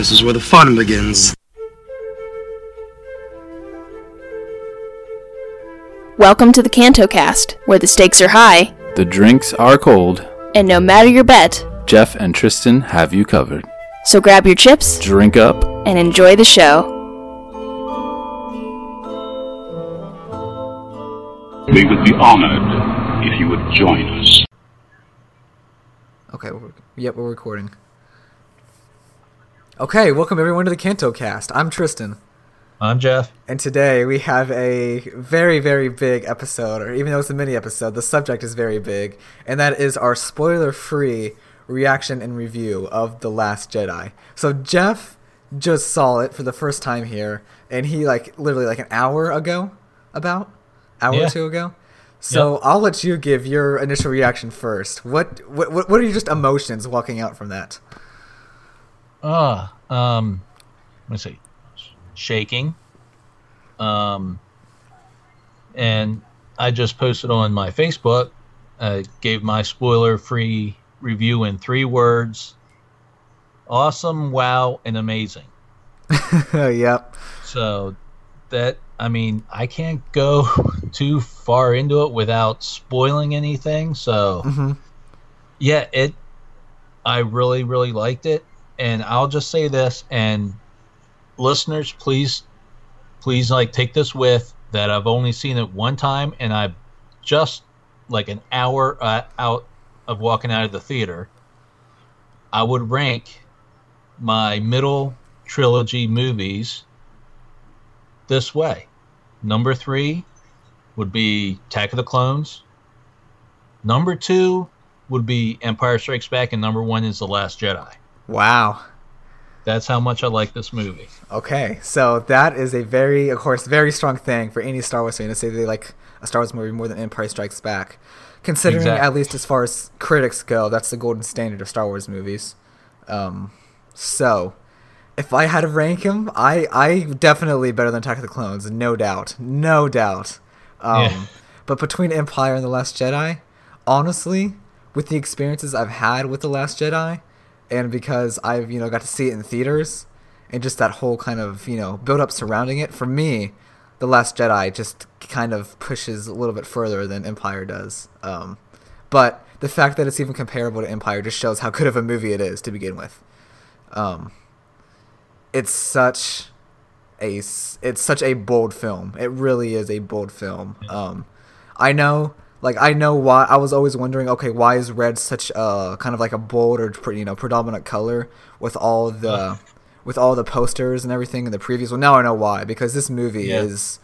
This is where the fun begins. Welcome to the Canto Cast, where the stakes are high, The drinks are cold. and no matter your bet. Jeff and Tristan have you covered. So grab your chips Drink up. and enjoy the show. We would be honored if you would join us. Okay, we're, yep, we're recording. Okay, welcome everyone to the Canto Cast. I'm Tristan, I'm Jeff. and today we have a very, very big episode, or even though it's a mini episode, the subject is very big, and that is our spoiler free reaction and review of The Last Jedi. So, Jeff just saw it for the first time here, and he, like, literally, like, an hour ago, about? Hour Yeah. or two ago? So I'll let you give your initial reaction first. What what what what are your just emotions walking out from that? Ah, um, let me see, shaking. Um, and I just posted on my Facebook. I gave my spoiler-free review in three words: awesome, wow, and amazing. yep. So that I mean, I can't go too far into it without spoiling anything. So Mhm. yeah, it. I really, really liked it, and I'll just say this, and listeners, please, please, like take this with that. I've only seen it one time, and I just like an hour uh, out of walking out of the theater. I would rank my middle trilogy movies this way. Number three would be Attack of the Clones. Number two would be Empire Strikes Back, and number one is The Last Jedi. Wow. That's how much I like this movie. Okay, so that is a very, of course, very strong thing for any Star Wars fan to say they like a Star Wars movie more than Empire Strikes Back. Considering, Exactly. at least as far as critics go, that's the golden standard of Star Wars movies. Um, so, if I had to rank him, I, I definitely better than Attack of the Clones, no doubt, no doubt. Um, Yeah. But between Empire and The Last Jedi, honestly, with the experiences I've had with The Last Jedi, and because I've you know got to see it in theaters, and just that whole kind of you know build up surrounding it, for me, The Last Jedi just kind of pushes a little bit further than Empire does. Um, but the fact that it's even comparable to Empire just shows how good of a movie it is to begin with. Um, it's such a it's such a bold film. It really is a bold film. Um, I know, like I know why. I was always wondering, okay, why is red such a kind of like a bold or you know predominant color with all the with all the posters and everything in the previews? Well, now I know why because this movie Yeah. is.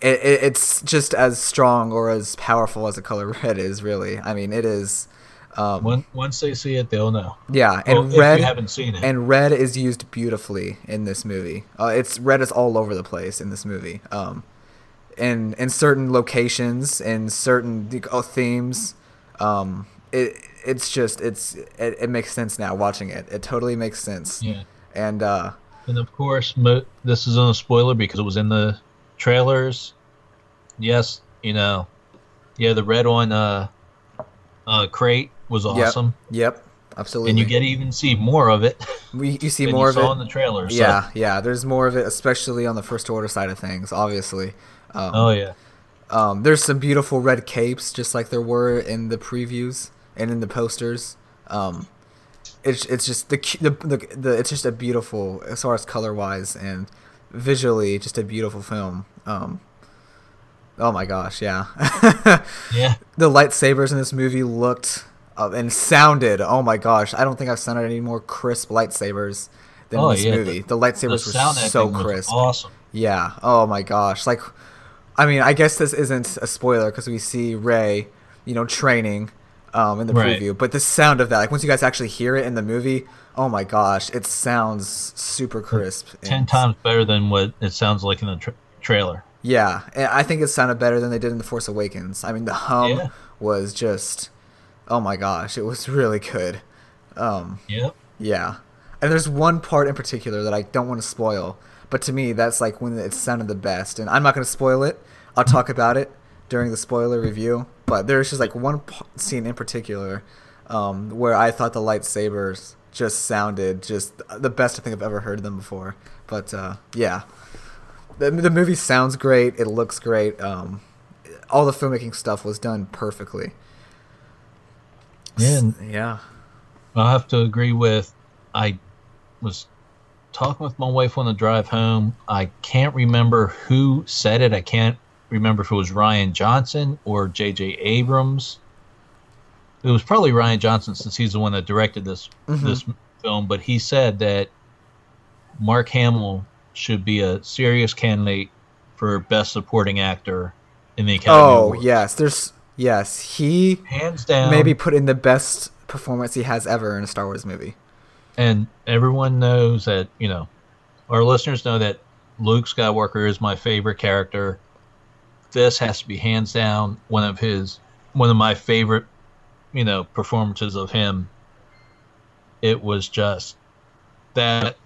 It, it, it's just as strong or as powerful as the color red is. Really, I mean, it is. Um, once they see it, they'll know. yeah, Well, and if red you haven't seen it. and red is used beautifully in this movie. Uh, it's red is all over the place in this movie. Um, in in certain locations and certain uh, themes, um, it it's just it's it, it makes sense now watching it. It totally makes sense. Yeah. And uh, And of course, mo- this isn't a spoiler because it was in the trailers. Yes, you know, yeah, the red one uh, uh, Crait was awesome, Yep, absolutely. and you get to even see more of it. we, you see more you of saw it. in the trailer. so- yeah, yeah. There's more of it, especially on the first order side of things. Obviously. Um, Oh yeah. Um, there's some beautiful red capes, just like there were in the previews and in the posters. Um, it's it's just the, the the the it's just a beautiful as far as color wise and visually, just a beautiful film. Um, oh my gosh, yeah. Yeah. the lightsabers in this movie looked uh, and sounded. Oh my gosh, I don't think I've sounded any more crisp lightsabers than Oh, in this yeah, movie. the- The, lightsabers the were so crisp. awesome. Yeah. Oh my gosh. Like, I mean, I guess this isn't a spoiler because we see Rey, you know, training um, in the Right. preview. But the sound of that, like, once you guys actually hear it in the movie, oh my gosh, it sounds super crisp. Ten and- times better than what it sounds like in the tra- trailer. Yeah, and I think it sounded better than they did in The Force Awakens. I mean, the hum Yeah. was just, oh my gosh, it was really good. Um, Yep. Yeah. And there's one part in particular that I don't want to spoil, but to me that's like when it sounded the best. And I'm not going to spoil it. I'll talk about it during the spoiler review, but there's just like one p- scene in particular um, where I thought the lightsabers just sounded just the best I think I've ever heard them before. But uh, yeah, the the movie sounds great. It looks great. Um, all the filmmaking stuff was done perfectly. Yeah, and Yeah. I have to agree with. I was talking with my wife on the drive home. I can't remember who said it. I can't remember if it was Rian Johnson or J.J. Abrams. It was probably Rian Johnson since he's the one that directed this mm-hmm. this film. But he said that Mark Hamill should be a serious candidate for Best Supporting Actor in the Academy Oh Awards. yes, there's yes he hands down. maybe put in the best performance he has ever in a Star Wars movie. And everyone knows that you know our listeners know that luke skywalker is my favorite character. This has to be hands down one of his one of my favorite you know performances of him. It was just that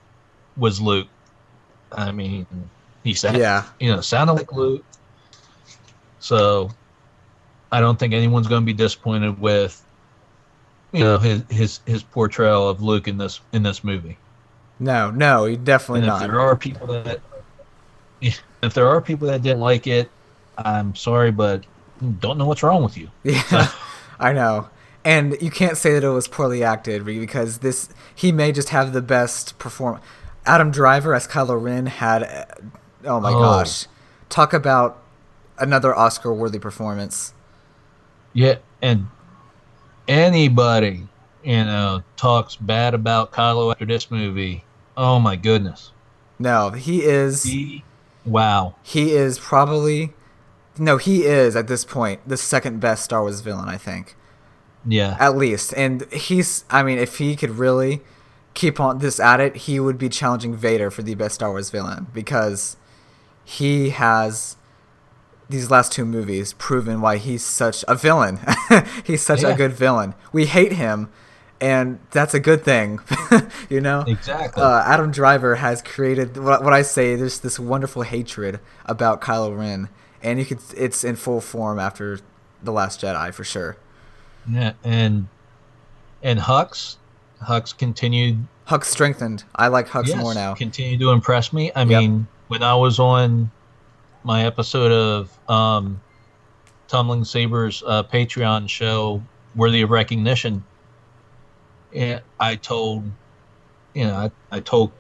was luke. I mean he said Yeah. you know sounded like luke. So i don't think anyone's going to be disappointed with you know his his his portrayal of Luke in this in this movie. No, no, he definitely And if not. there are people that if there are people that didn't like it, I'm sorry, but don't know what's wrong with you. Yeah, I know. And you can't say that it was poorly acted because this he may just have the best perform. Adam Driver as Kylo Ren had, uh, oh my Oh. gosh, talk about another Oscar-worthy performance. Yeah, and anybody you know talks bad about Kylo after this movie, oh my goodness, No, he is. he, wow, He is probably, no, he is at this point the second best Star Wars villain. I think. yeah, at least and he's i mean if he could really keep on this at it he would be challenging vader for the best star wars villain because he has these last two movies proven why he's such a villain he's such a good villain we hate him and that's a good thing you know exactly. uh, adam driver has created what, what i say there's this wonderful hatred about kylo ren and you could it's in full form after the last jedi for sure yeah, and and Hux, Hux continued Hux strengthened. I like Hux yes, more now. Continue to impress me. I Yep. mean, when I was on my episode of um, Tumbling Sabers uh, Patreon show, Worthy of Recognition, and I told, you know, I, I told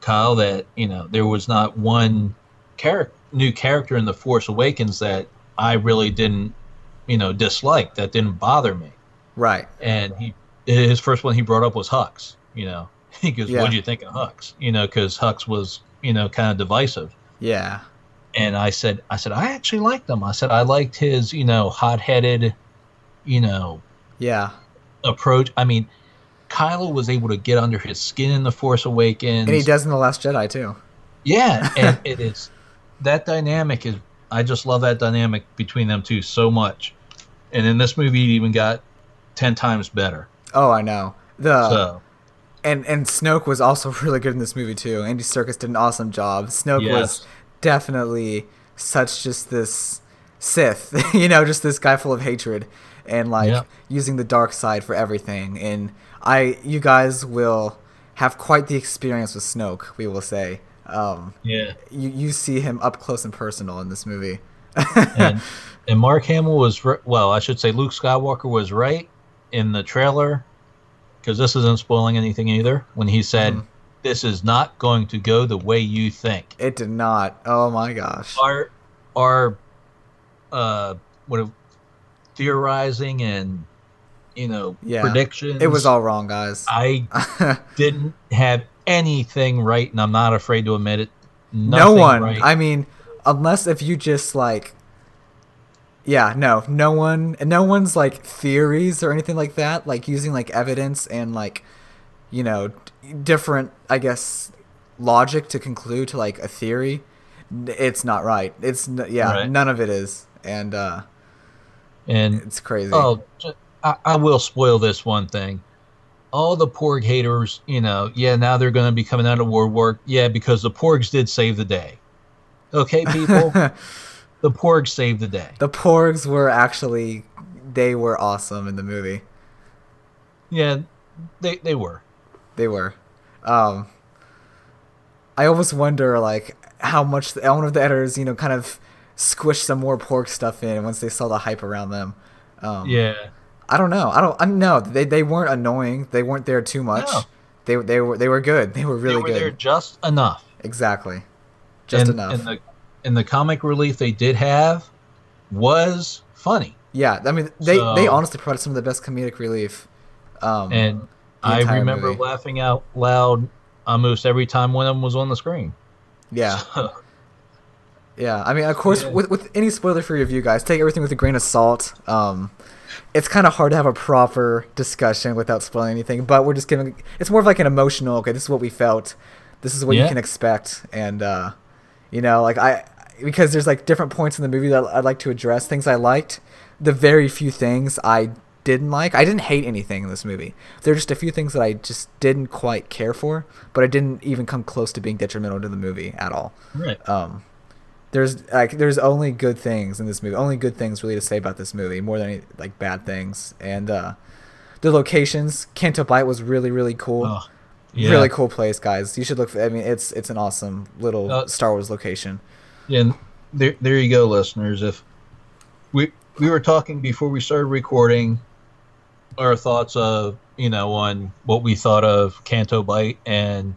Kyle that you know there was not one character, new character in the Force Awakens that I really didn't, you know, dislike. That didn't bother me Right. and he his first one he brought up was Hux. You know, he goes, Yeah. "What do you think of Hux?" You know, because Hux was you know kind of divisive. Yeah. And I said, I said I actually liked him. I said I liked his you know hot-headed, you know Yeah. approach. I mean, Kylo was able to get under his skin in the Force Awakens. And he does in the Last Jedi too. Yeah, and it is that dynamic is. I just love that dynamic between them two so much. And in this movie, it even got ten times better. Oh, I know. The so and and Snoke was also really good in this movie too. Andy Serkis did an awesome job. Snoke Yes. was definitely such just this Sith, you know, just this guy full of hatred and like Yep. using the dark side for everything. And I, you guys will have quite the experience with Snoke. We will say. Um, yeah. you you see him up close and personal in this movie. and and Mark Hamill was ri- well, I should say Luke Skywalker was right in the trailer because this isn't spoiling anything either. When he said, Mm-hmm. "This is not going to go the way you think," It did not. Oh my gosh. our our uh what a- theorizing and you know Yeah. predictions. It was all wrong, guys. I didn't have anything right, and I'm not afraid to admit it. no one. Right. I mean, unless if you just like, yeah, no, no one, no one's like theories or anything like that, like using like evidence and like, you know, different, I guess, logic to conclude to like a theory. It's not right. It's yeah, Right. none of it is, and uh, and it's crazy. Oh, I, I will spoil this one thing. All the Porg haters, you know, yeah, now they're going to be coming out of war work, Yeah, because the Porgs did save the day. Okay, people, the Porgs saved the day. the Porgs were actually, they were awesome in the movie. Yeah, they they were. They were. Um, I almost wonder like how much the, I wonder if the editors, you know, kind of squished some more Porg stuff in once they saw the hype around them. Um, Yeah. I don't know. I don't. I know they they weren't annoying. They weren't there too much. No. They they were they were good. They were really good. they were good. there just enough. Exactly. Just and, enough. And the and the comic relief they did have was funny. yeah. I mean, they they honestly provided some of the best comedic relief. Um, And I remember movie. laughing out loud almost every time one of them was on the screen. yeah. Yeah, I mean, of course, Yeah. with with any spoiler free review, guys, take everything with a grain of salt. Um, it's kind of hard to have a proper discussion without spoiling anything, but we're just giving. It's more of like an emotional. Okay, this is what we felt. This is what you can expect, and uh, you know, like I, because there's like different points in the movie that I'd like to address. Things I liked, the very few things I didn't like. I didn't hate anything in this movie. There are just a few things that I just didn't quite care for, but I didn't even come close to being detrimental to the movie at all right. um there's like there's only good things in this movie only good things really to say about this movie more than any like bad things and uh the locations Canto Bight was really really cool Oh, yeah. really cool place guys you should look for, i mean it's it's an awesome little Uh, star wars location Yeah, and there, there you go, listeners. If we we were talking before we started recording, our thoughts of you know on what we thought of Canto Bight and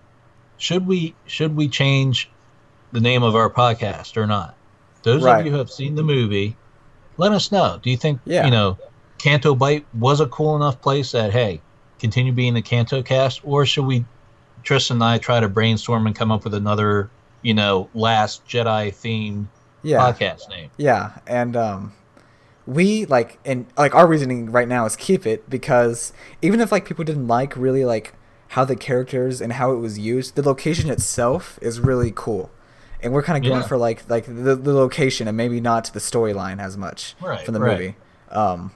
should we should we change the name of our podcast or not? Those Right. of you who have seen the movie, let us know. Do you think Yeah. you know Canto Bight was a cool enough place that hey, continue being the Canto cast, or should we Tristan and I try to brainstorm and come up with another, you know, last Jedi themed yeah podcast name. Yeah, and um, we like and like our reasoning right now is keep it because even if like people didn't like really like how the characters and how it was used, the location itself is really cool, and we're kind of going Yeah. for like like the, the location and maybe not the storyline as much Right, from the right. movie. Um,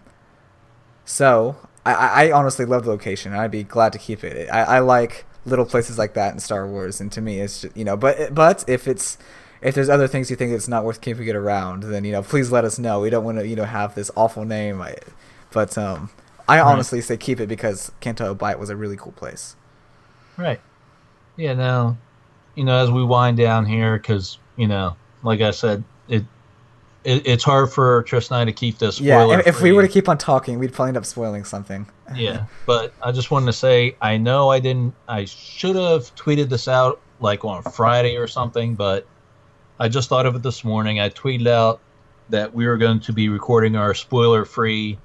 so I, I I honestly love the location, and I'd be glad to keep it. I, I like little places like that in Star Wars, and to me, it's just, you know. But but if it's if there's other things you think it's not worth keeping it around, then you know, please let us know. We don't want to you know have this awful name. I, but um, I honestly say keep it because Canto Bight was a really cool place. Right. Yeah. Now, you know, as we wind down here, because you know, like I said, it, it it's hard for Tristan and I to keep this. Yeah, if, if we were to keep on talking, we'd probably end up spoiling something. yeah, but I just wanted to say, I know I didn't. I should have tweeted this out like on Friday or something, but I just thought of it this morning. I tweeted out that we were going to be recording our spoiler-free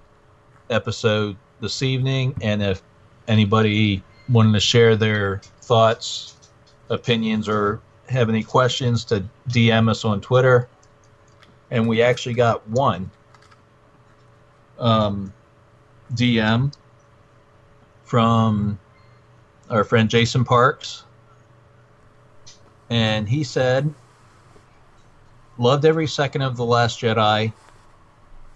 episode this evening, and if anybody wanted to share their thoughts, opinions, or have any questions, to DM us on Twitter. And we actually got one um, DM from our friend Jason Parks. And he said, Loved every second of The Last Jedi.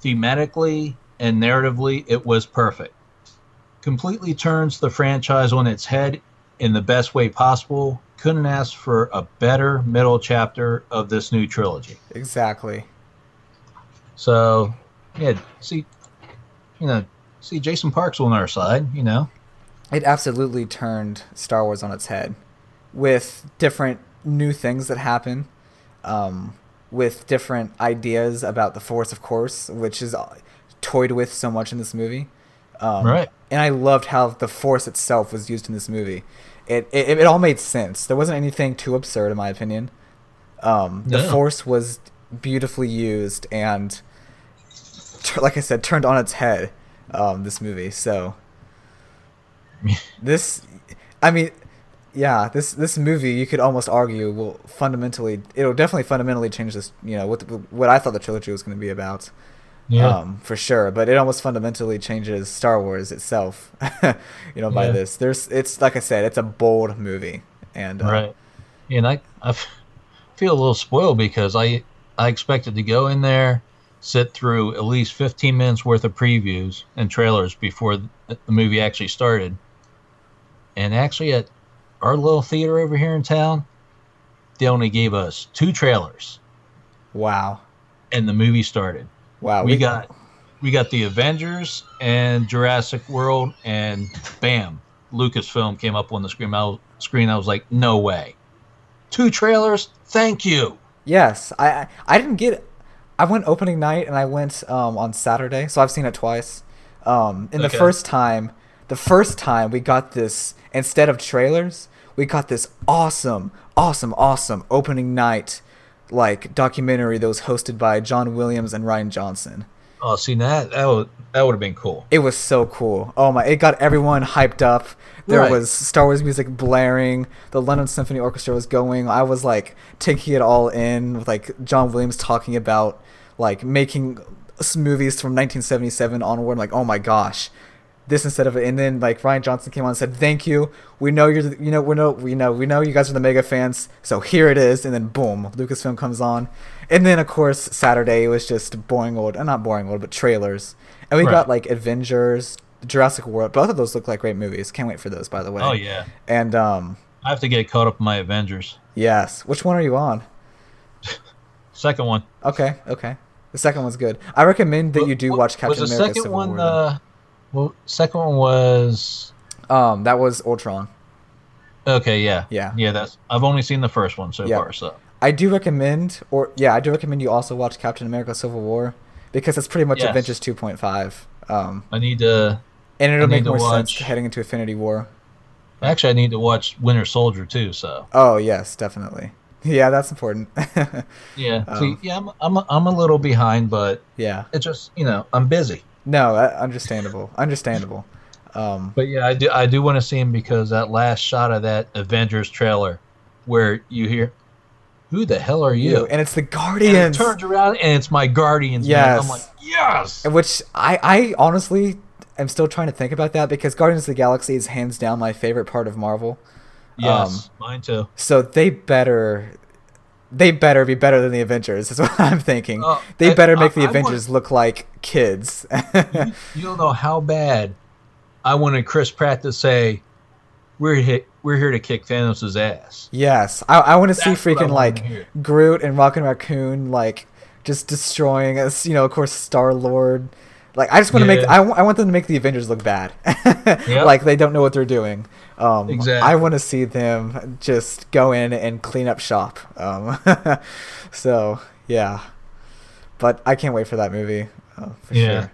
Thematically and narratively, it was perfect. Completely turns the franchise on its head in the best way possible. Couldn't ask for a better middle chapter of this new trilogy. Exactly. So, yeah, see, you know, see Jason Parks on our side, you know. it absolutely turned Star Wars on its head with different new things that happen, um, with different ideas about the Force, of course, which is toyed with so much in this movie. Um, Right. And I loved how the Force itself was used in this movie. It, it, it all made sense. There wasn't anything too absurd, in my opinion. Um, the No. Force was beautifully used and, like I said, turned on its head. Um, this movie, so this i mean yeah this this movie you could almost argue will fundamentally it'll definitely fundamentally change this you know what the, what i thought the trilogy was going to be about Yeah. um for sure but it almost fundamentally changes star wars itself you know by Yeah. this there's it's like i said it's a bold movie and uh, right. And I, I feel a little spoiled because I, I expected to go in there, sit through at least 15 minutes worth of previews and trailers before the, the movie actually started. And actually, at our little theater over here in town, they only gave us two trailers, wow and the movie started. wow we got we got the Avengers and Jurassic World, and bam, Lucasfilm came up on the screen, I was, screen, I was like, no way. Two trailers? Thank you. Yes, I I, I didn't get. I went opening night and I went um, on Saturday, so I've seen it twice. Um, and the first time, the first time we got this instead of trailers, we got this awesome, awesome, awesome opening night like documentary that was hosted by John Williams and Rian Johnson. Oh, see that that would that would have been cool. It was so cool. Oh my! It got everyone hyped up. There Right. was Star Wars music blaring. The London Symphony Orchestra was going. I was like taking it all in with like John Williams talking about like making movies from 1977 onward. Like, oh my gosh, this instead of it. And then like Rian Johnson came on and said, "Thank you. We know you're. The, you know we know we know we know you guys are the mega fans. So here it is." And then boom, Lucasfilm comes on. And then of course Saturday it was just boring old, uh, not boring old, but trailers. And we Right. got like Avengers, Jurassic World. Both of those look like great movies. Can't wait for those, by the way. Oh yeah, And um, I have to get caught up in my Avengers. yes. Which one are you on? Second one. Okay, okay. The second one's good. I recommend that you do watch Captain was the America: second Civil one? War. Uh, well, second one was um, that was Ultron. okay. Yeah, Yeah. yeah. That's I've only seen the first one so Yeah. far. So I do recommend, or yeah, I do recommend you also watch Captain America: Civil War because it's pretty much Yes. Avengers 2.5. Um, I need to. and it'll I make more sense heading into Infinity War. Actually, I need to watch Winter Soldier too. So Oh yes, definitely. Yeah, that's important. yeah, Oh. see, yeah, I'm I'm a, I'm a little behind, but yeah. it's just you know I'm busy. No, uh, understandable. Understandable. Um, But yeah, I do I do want to see him because that last shot of that Avengers trailer, where you hear, "Who the hell are you?" and it's the Guardians. And it turns around and it's my Guardians. man. I'm Yes. like, yes. Which I, I honestly am still trying to think about that because Guardians of the Galaxy is hands down my favorite part of Marvel. Yes, mine too. So they better, they better be better than the Avengers. Is what I'm thinking. Oh, they I- better make I- the I Avengers look like kids. You don't know how bad I wanted Chris Pratt to say, "We're hit, we're here to kick Thanos' ass." yes, I, I want to see That's what I freaking like. Groot and Rocket Raccoon like just destroying us. You know, of course, Star Lord. Like I just want to make Yeah. I, wa- I want them to make the Avengers look bad, like they don't know what they're doing. Um, Exactly. I want to see them just go in and clean up shop. Um, so yeah, but I can't wait for that movie uh, for Yeah. sure.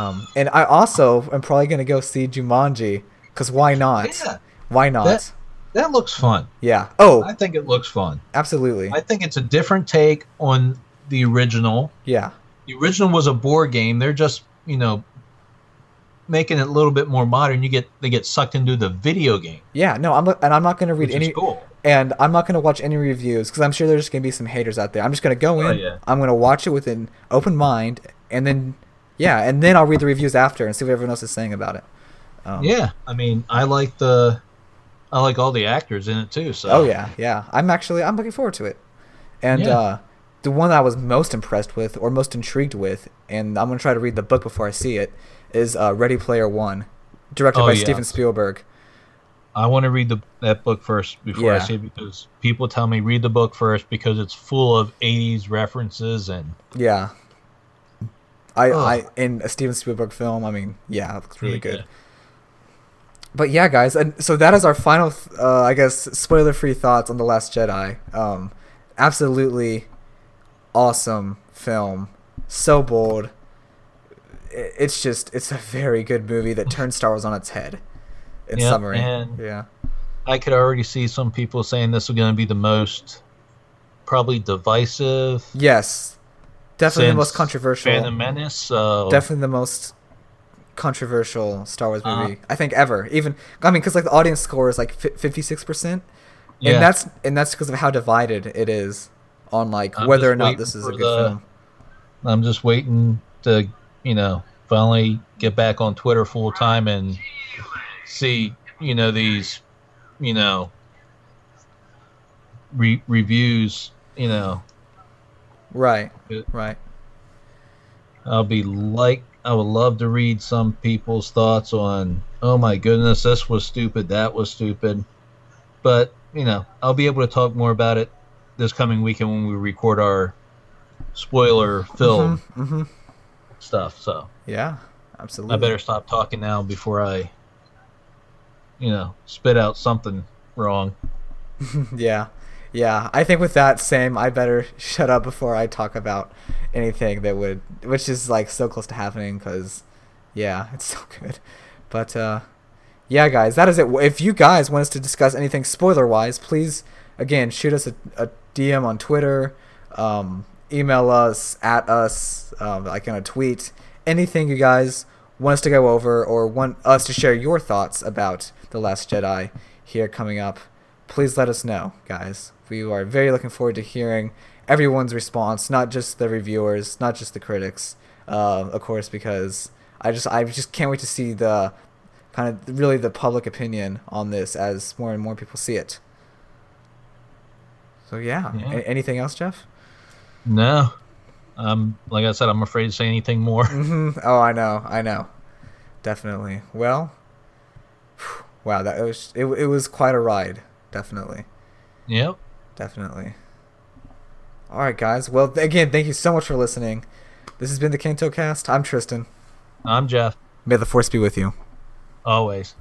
Um, and I also am probably gonna go see Jumanji because why not? Yeah. Why not? That- That looks fun. yeah. Oh, I think it looks fun. absolutely. I think it's a different take on the original. yeah. The original was a board game. They're just you know making it a little bit more modern. You get they get sucked into the video game, Yeah, no, I'm not- and I'm not gonna read any cool. and I'm not gonna watch any reviews because I'm sure there's gonna be some haters out there. I'm just gonna go in. Oh, yeah. I'm gonna watch it with an open mind, and then yeah, and then I'll read the reviews after and see what everyone else is saying about it. Um, Yeah, I mean, I like the, I like all the actors in it too. So Oh yeah, yeah. I'm actually I'm looking forward to it. And Yeah. uh, the one that I was most impressed with or most intrigued with, and I'm gonna try to read the book before I see it, is uh, Ready Player One, directed Oh, by yeah. Steven Spielberg. I want to read the that book first before I Yeah. see it because people tell me read the book first because it's full of '80s references and Yeah. I, Ugh. I in a Steven Spielberg film. I mean, yeah, it looks really Yeah. good. But yeah, guys, and so that is our final, uh, I guess, spoiler-free thoughts on the Last Jedi. Um, absolutely awesome film, so bold. It's just, it's a very good movie that turns Star Wars on its head. In summary, yeah, I could already see some people saying this is going to be the most probably divisive. yes, definitely the most controversial. Phantom Menace. So definitely the most controversial Star Wars Uh, movie I think ever. Even I mean, because like the audience score is like fifty six percent, and that's and that's because of how divided it is on like I'm whether or not this is a good the- film. I'm just waiting to you know finally get back on Twitter full time and see you know these you know re- reviews. You know, Right, right. I'll be like, I would love to read some people's thoughts on, oh my goodness, this was stupid, that was stupid. But, you know, I'll be able to talk more about it this coming weekend when we record our spoiler film hmm stuff. So Yeah, absolutely. I better stop talking now before I you know, spit out something wrong. yeah, yeah. I think with that same, I better shut up before I talk about anything that would, which is like so close to happening. Cause, yeah, it's so good. But uh, yeah, guys, that is it. If you guys want us to discuss anything spoiler wise, please again shoot us a, a DM on Twitter, um, email us at us, um, like in a tweet. Anything you guys want us to go over or want us to share your thoughts about the Last Jedi here coming up, please let us know, guys. We are very looking forward to hearing everyone's response, not just the reviewers, not just the critics, uh, of course, because I just I just can't wait to see the kind of really the public opinion on this as more and more people see it. So yeah, Yeah. A- anything else, Jeff? No. Um, like I said, I'm afraid to say anything more. hmm Oh, I know, I know, definitely. Well, wow, that was it. It was quite a ride, definitely, yep. definitely. All right, guys. Well, again, thank you so much for listening. This has been the Canto Cast. I'm Tristan. I'm Jeff. May the force be with you. Always.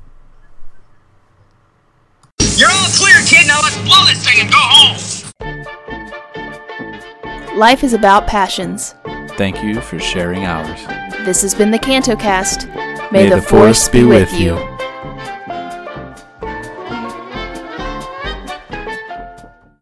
Life is about passions. Thank you for sharing ours. This has been the Canto Cast. May, the, force be with you.